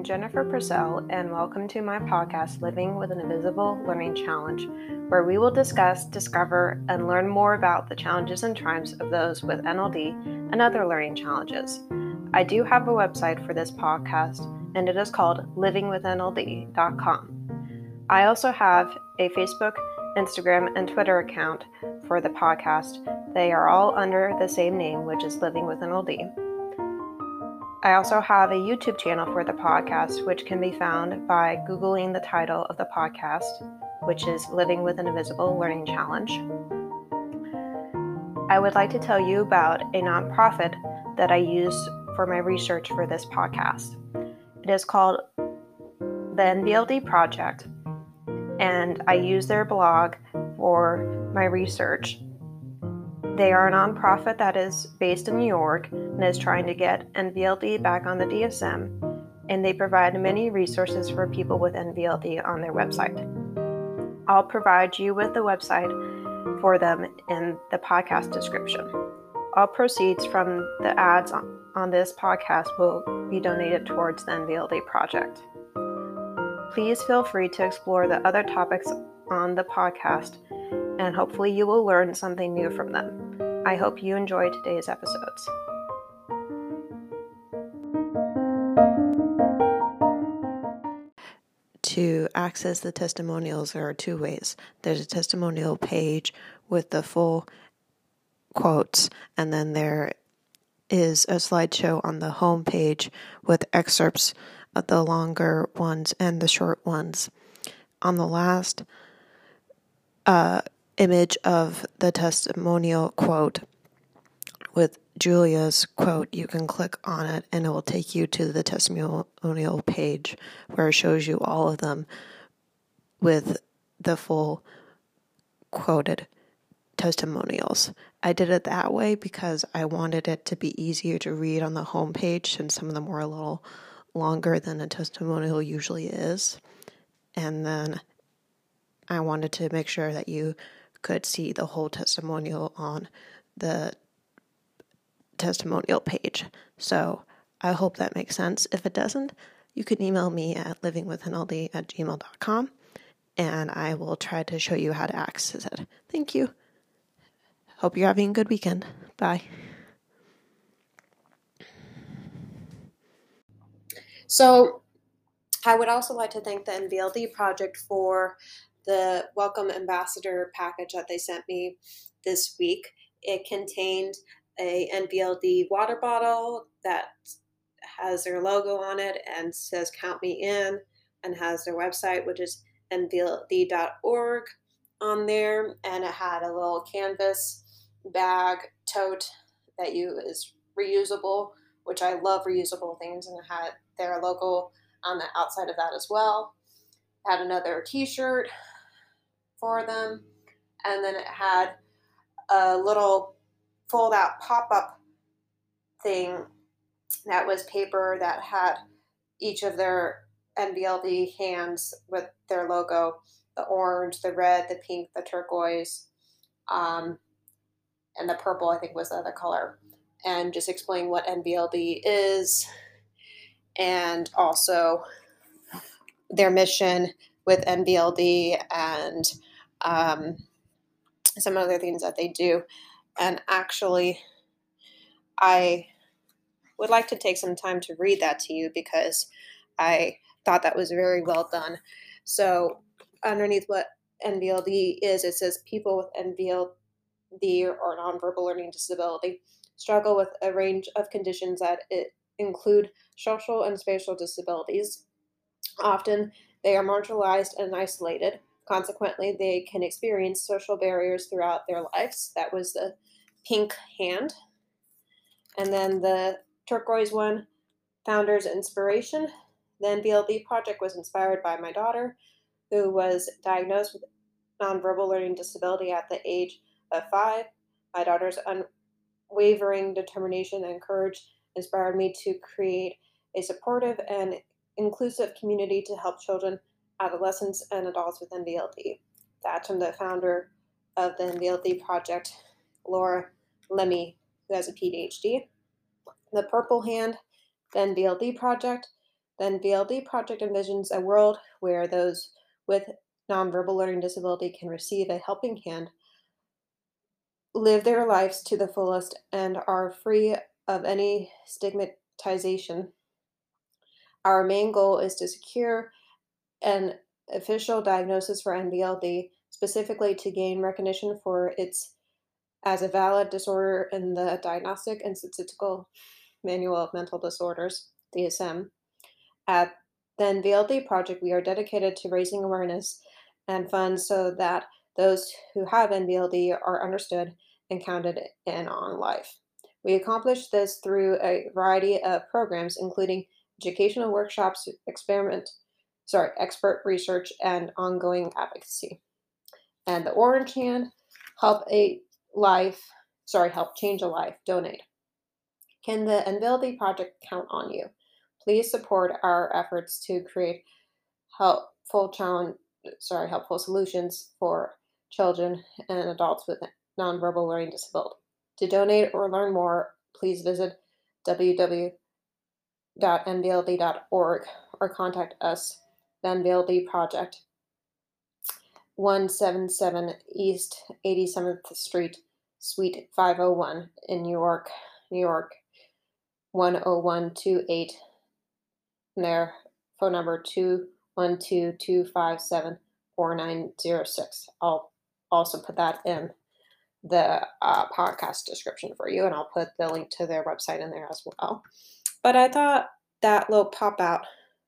I'm Jennifer Purcell, and welcome to my podcast, Living with an Invisible Learning Challenge, where we will discuss, discover, and learn more about the challenges and triumphs of those with NLD and other learning challenges. I do have a website for this podcast, and it is called livingwithnld.com. I also have a Facebook, Instagram, and Twitter account for the podcast. They are all under the same name, which is Living with NLD. I also have a YouTube channel for the podcast, which can be found by Googling the title of the podcast, which is Living with an Invisible Learning Challenge. I would like to tell you about a nonprofit that I use for my research for this podcast. It is called the NVLD Project, and I use their blog for my research. They are a nonprofit that is based in New York and is trying to get NVLD back on the DSM, and they provide many resources for people with NVLD on their website. I'll provide you with the website for them in the podcast description. All proceeds from the ads on this podcast will be donated towards the NVLD project. Please feel free to explore the other topics on the podcast, and hopefully, you will learn something new from them. I hope you enjoy today's episodes. To access the testimonials, there are two ways. There's a testimonial page with the full quotes, and then there is a slideshow on the home page with excerpts of the longer ones and the short ones. On the last uh, image of the testimonial quote with Julia's quote, you can click on it and it will take you to the testimonial page where it shows you all of them with the full quoted testimonials. I did it that way because I wanted it to be easier to read on the home page since some of them were a little longer than a testimonial usually is. And then I wanted to make sure that you could see the whole testimonial on the testimonial page. So I hope that makes sense. If it doesn't, you can email me at livingwithnld at gmail.com and I will try to show you how to access it. Thank you. Hope you're having a good weekend. Bye. So, I would also like to thank the NVLD project for the welcome ambassador package that they sent me this week. It contained a NVLD water bottle that has their logo on it and says count me in and has their website which is nvld.org on there and it had a little canvas bag tote that you is reusable, which I love reusable things, and it had their logo on the outside of that as well. Had another T-shirt for them, and then it had a little fold-out pop-up thing that was paper that had each of their NVLD hands with their logo the orange, the red, the pink, the turquoise. Um, and the purple I think was the other color, and just explain what NVLD is, and also their mission with NVLD and um, some other things that they do. And actually, I would like to take some time to read that to you because I thought that was very well done. So, underneath what NVLD is, it says people with NVLD or nonverbal learning disability struggle with a range of conditions that include social and spatial disabilities. Often they are marginalized and isolated. Consequently, they can experience social barriers throughout their lives. That was the pink hand. And then the turquoise one, Founder's Inspiration. Then NVLD project was inspired by my daughter, who was diagnosed with nonverbal learning disability at the age of five, my daughter's unwavering determination and courage inspired me to create a supportive and inclusive community to help children, adolescents, and adults with NVLD. That's from the founder of the NVLD project, Laura Lemle, who has a PhD. The Purple Hand, then NVLD project. Then NVLD project envisions a world where those with nonverbal learning disability can receive a helping hand, live their lives to the fullest, and are free of any stigmatization. Our main goal is to secure an official diagnosis for NVLD, specifically to gain recognition for its as a valid disorder in the Diagnostic and Statistical Manual of Mental Disorders, DSM. At the NVLD project, we are dedicated to raising awareness and funds so that those who have NVLD are understood and counted in on life. We accomplish this through a variety of programs, including educational workshops, experiment, sorry, expert research, and ongoing advocacy. And the orange hand, help a life, sorry, help change a life, donate. Can the NVLD project count on you? Please support our efforts to create helpful challenge, sorry, helpful solutions for children and adults with nonverbal learning disability. To donate or learn more, please visit www.nvld.org or contact us, the NVLD Project, 177 East 87th Street, Suite 501 in New York, New York 10128. And their phone number 212 I'll also put that in the uh, podcast description for you, and I'll put the link to their website in there as well. But I thought that little pop out,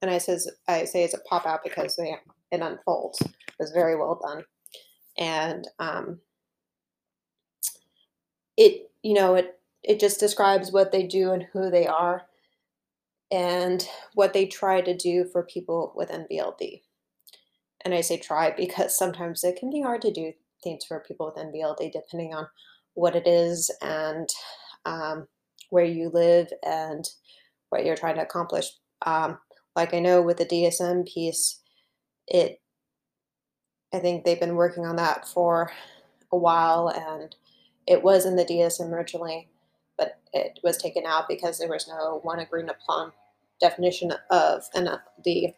and I says I say it's a pop out because they it unfolds. Was very well done, and um, it you know it it just describes what they do and who they are, and what they try to do for people with NVLD. And I say try because sometimes it can be hard to do things for people with NVLD depending on what it is and um, where you live and what you're trying to accomplish. Um, like I know with the DSM piece, it I think they've been working on that for a while and it was in the DSM originally, but it was taken out because there was no one agreed upon definition of NLD.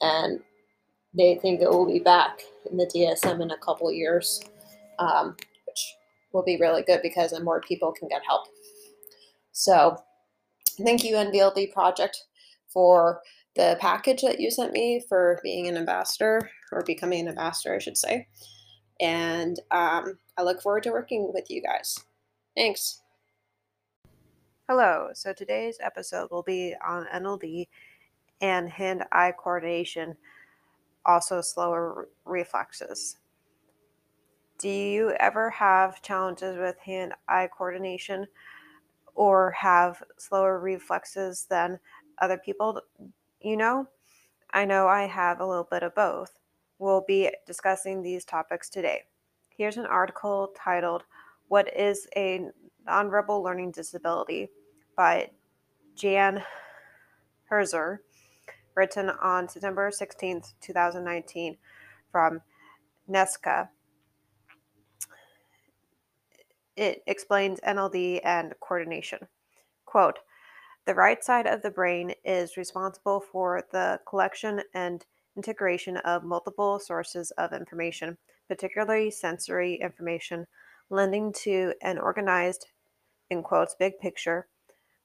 And they think it will be back in the DSM in a couple years, um, which will be really good because then more people can get help. So, thank you, NVLD Project, for the package that you sent me for being an ambassador or becoming an ambassador, I should say. And um, I look forward to working with you guys. Thanks. Hello. So today's episode will be on NLD and hand eye coordination, also slower reflexes. Do you ever have challenges with hand eye coordination or have slower reflexes than other people you know? I know I have a little bit of both. We'll be discussing these topics today. Here's an article titled, What is a Nonverbal Learning Disability by Jan Herzer, written on September 16th, 2019, from NESCA. It explains NLD and coordination. Quote, the right side of the brain is responsible for the collection and integration of multiple sources of information, particularly sensory information, lending to an organized, in quotes, big picture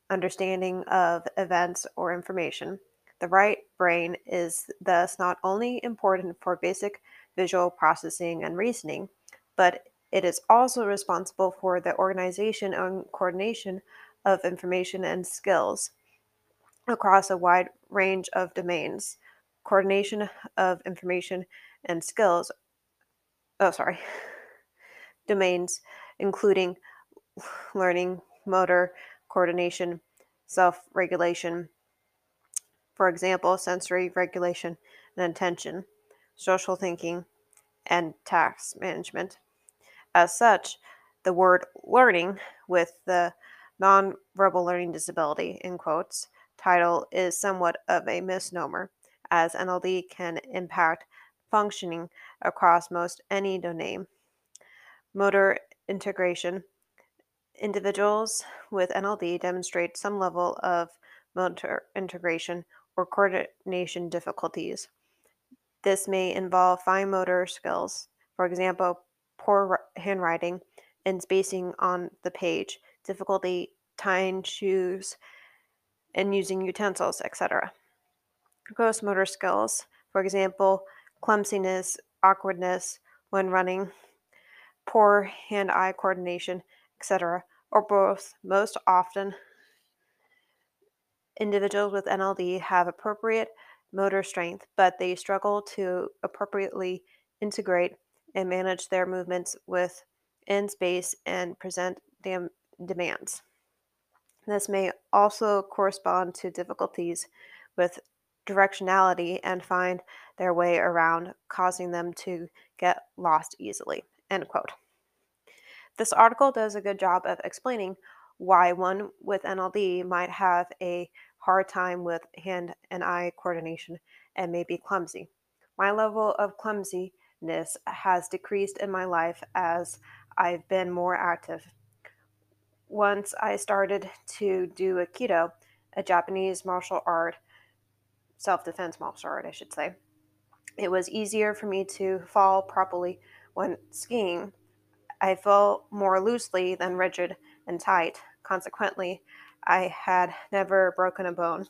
understanding of events or information. The right brain is thus not only important for basic visual processing and reasoning, but it is also responsible for the organization and coordination of information and skills across a wide range of domains. Coordination of information and skills, oh, sorry, domains, including learning, motor, coordination, self regulation, for example, sensory regulation and attention, social thinking, and task management. As such, the word learning with the nonverbal learning disability, in quotes, title is somewhat of a misnomer, as NLD can impact functioning across most any domain. Motor integration. Individuals with NLD demonstrate some level of motor integration or coordination difficulties. This may involve fine motor skills, for example, poor handwriting and spacing on the page, difficulty tying shoes and using utensils, etc. Gross motor skills, for example, clumsiness, awkwardness when running, poor hand eye coordination, etc., or both. Most often, individuals with NLD have appropriate motor strength, but they struggle to appropriately integrate and manage their movements within space and present dam- demands. This may also correspond to difficulties with directionality and find their way around, causing them to get lost easily. End quote. This article does a good job of explaining why one with NLD might have a hard time with hand and eye coordination and may be clumsy. My level of clumsiness has decreased in my life as I've been more active. Once I started to do Aikido, a Japanese martial art, self defense martial art, I should say, it was easier for me to fall properly when skiing. I fell more loosely than rigid and tight. Consequently, I had never broken a bone.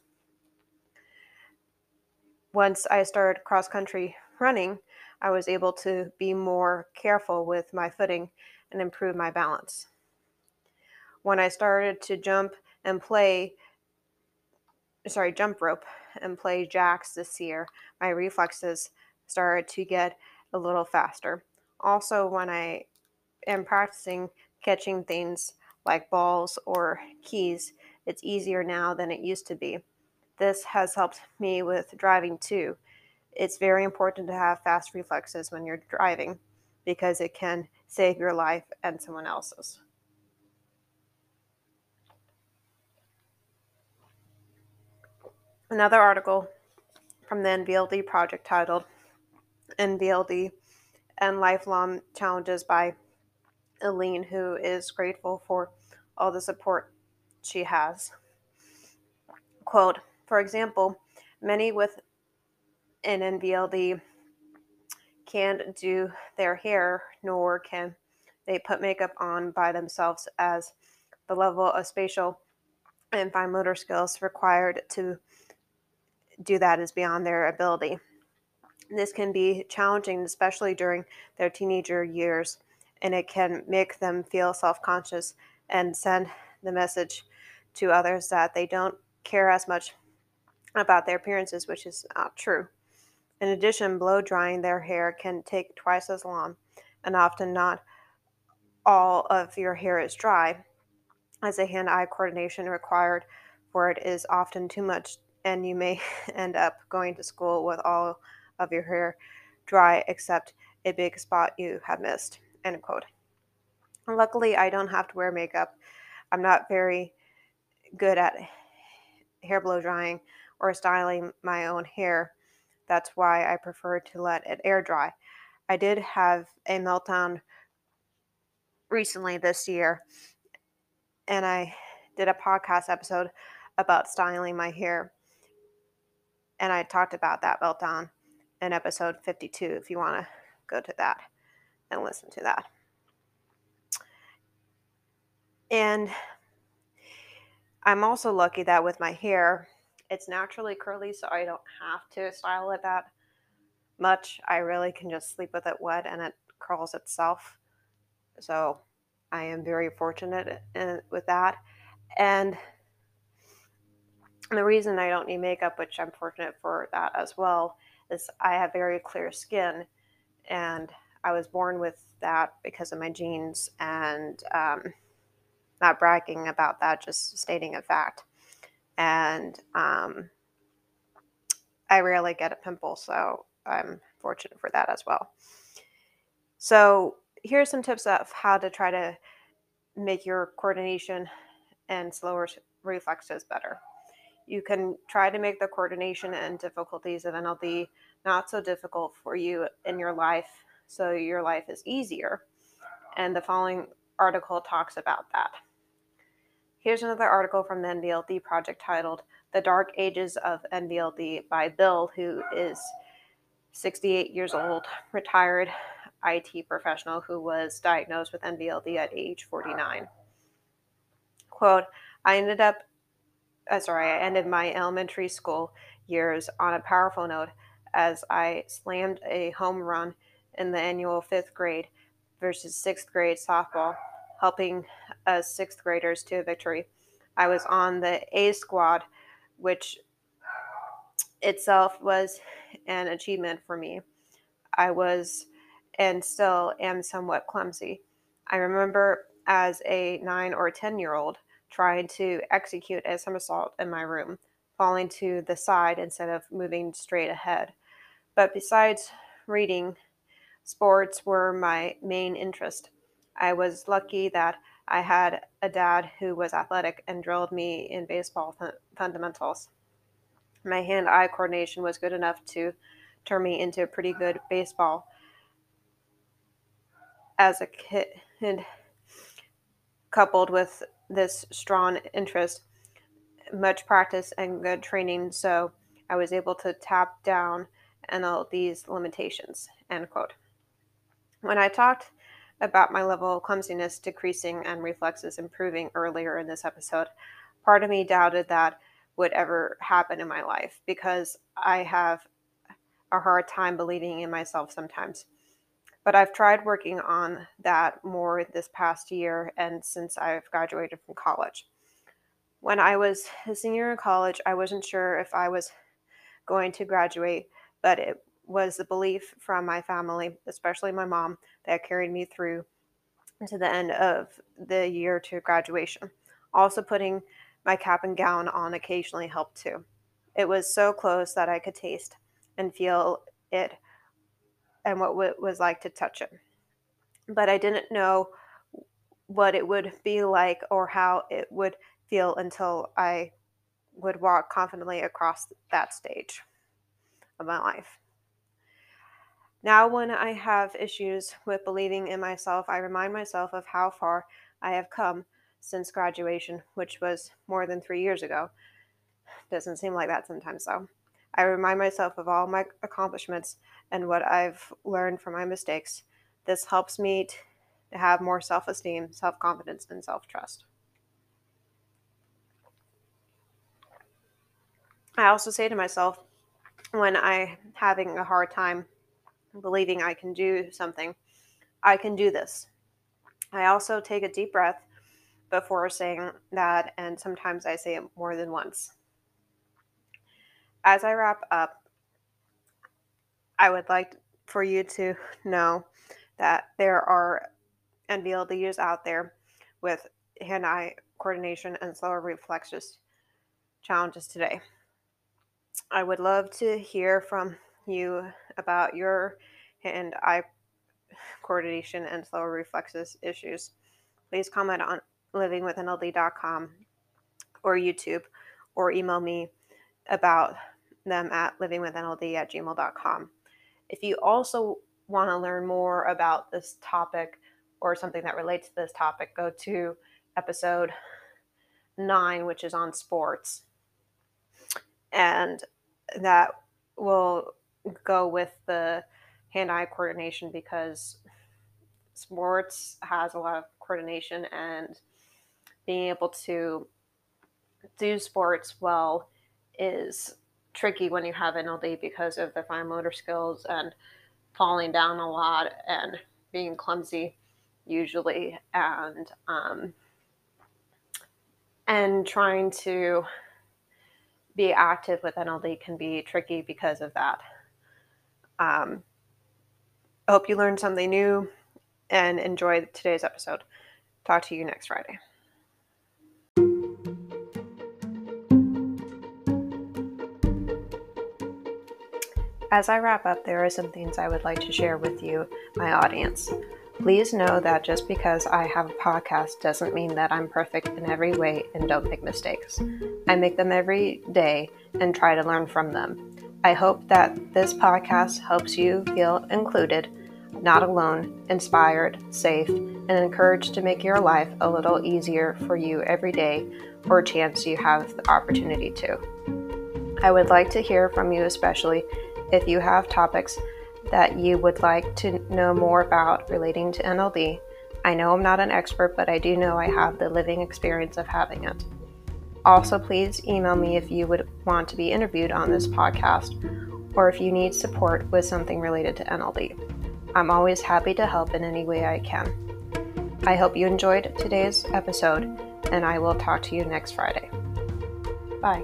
Once I started cross country running, I was able to be more careful with my footing and improve my balance. When I started to jump and play, sorry, jump rope and play jacks this year, my reflexes started to get a little faster. Also, when I am practicing catching things like balls or keys, it's easier now than it used to be. This has helped me with driving too. It's very important to have fast reflexes when you're driving because it can save your life and someone else's. Another article from the NVLD project titled NVLD and Lifelong Challenges by Eileen, who is grateful for all the support she has. Quote, for example, many with an NVLD can't do their hair, nor can they put makeup on by themselves, as the level of spatial and fine motor skills required to do that is beyond their ability. This can be challenging, especially during their teenager years, and it can make them feel self conscious and send the message to others that they don't care as much about their appearances, which is not true. In addition, blow drying their hair can take twice as long, and often not all of your hair is dry, as the hand eye coordination required for it is often too much, and you may end up going to school with all of your hair dry except a big spot you have missed. End quote. Luckily, I don't have to wear makeup. I'm not very good at hair blow drying or styling my own hair. That's why I prefer to let it air dry. I did have a meltdown recently this year, and I did a podcast episode about styling my hair. And I talked about that meltdown in episode 52 if you want to go to that and listen to that. And I'm also lucky that with my hair, it's naturally curly, so I don't have to style it that much. I really can just sleep with it wet and it curls itself. So I am very fortunate in, with that. And the reason I don't need makeup, which I'm fortunate for that as well, is I have very clear skin, and I was born with that because of my genes, and um, not bragging about that, just stating a fact. And um, I rarely get a pimple, so I'm fortunate for that as well. So here's some tips of how to try to make your coordination and slower reflexes better. You can try to make the coordination and difficulties of NLD not so difficult for you in your life so your life is easier. And the following article talks about that. Here's another article from the NVLD project titled The Dark Ages of NVLD by Bill, who is 68 years old, retired IT professional who was diagnosed with NVLD at age 49. Quote, I ended up, uh, sorry, I ended my elementary school years on a powerful note as I slammed a home run in the annual fifth grade versus sixth grade softball helping us sixth graders to victory. I was on the A squad, which itself was an achievement for me. I was and still am somewhat clumsy. I remember as a nine or 10 year old trying to execute a somersault in my room, falling to the side instead of moving straight ahead. But besides reading, sports were my main interest. I was lucky that I had a dad who was athletic and drilled me in baseball th- fundamentals. My hand eye coordination was good enough to turn me into a pretty good baseball as a kid, coupled with this strong interest, much practice, and good training. So I was able to tap down and all these limitations. End quote. When I talked about my level of clumsiness decreasing and reflexes improving earlier in this episode, part of me doubted that would ever happen in my life because I have a hard time believing in myself sometimes. But I've tried working on that more this past year and since I've graduated from college. When I was a senior in college, I wasn't sure if I was going to graduate, but it was the belief from my family, especially my mom, that carried me through to the end of the year to graduation. Also, putting my cap and gown on occasionally helped too. It was so close that I could taste and feel it and what it was like to touch him. But I didn't know what it would be like or how it would feel until I would walk confidently across that stage of my life. Now, when I have issues with believing in myself, I remind myself of how far I have come since graduation, which was more than three years ago. Doesn't seem like that sometimes, though. I remind myself of all my accomplishments and what I've learned from my mistakes. This helps me to have more self esteem, self confidence, and self trust. I also say to myself when I'm having a hard time believing I can do something, I can do this. I also take a deep breath before saying that, and sometimes I say it more than once. As I wrap up, I would like for you to know that there are NVLDs out there with hand eye coordination and slower reflexes challenges today. I would love to hear from you about your hand eye coordination and slower reflexes issues, please comment on livingwithnld.com or YouTube or email me about them at livingwithnld at gmail.com. If you also want to learn more about this topic or something that relates to this topic, go to episode nine, which is on sports. And that will go with the hand-eye coordination because sports has a lot of coordination and being able to do sports well is tricky when you have NLD because of the fine motor skills and falling down a lot and being clumsy usually and um, and trying to be active with NLD can be tricky because of that. Um, I hope you learned something new and enjoy today's episode. Talk to you next Friday. As I wrap up, there are some things I would like to share with you, my audience. Please know that just because I have a podcast doesn't mean that I'm perfect in every way and don't make mistakes. I make them every day and try to learn from them. I hope that this podcast helps you feel included, not alone, inspired, safe, and encouraged to make your life a little easier for you every day or chance you have the opportunity to. I would like to hear from you, especially if you have topics that you would like to know more about relating to NLD. I know I'm not an expert, but I do know I have the living experience of having it. Also, please email me if you would want to be interviewed on this podcast or if you need support with something related to NLD. I'm always happy to help in any way I can. I hope you enjoyed today's episode, and I will talk to you next Friday. Bye.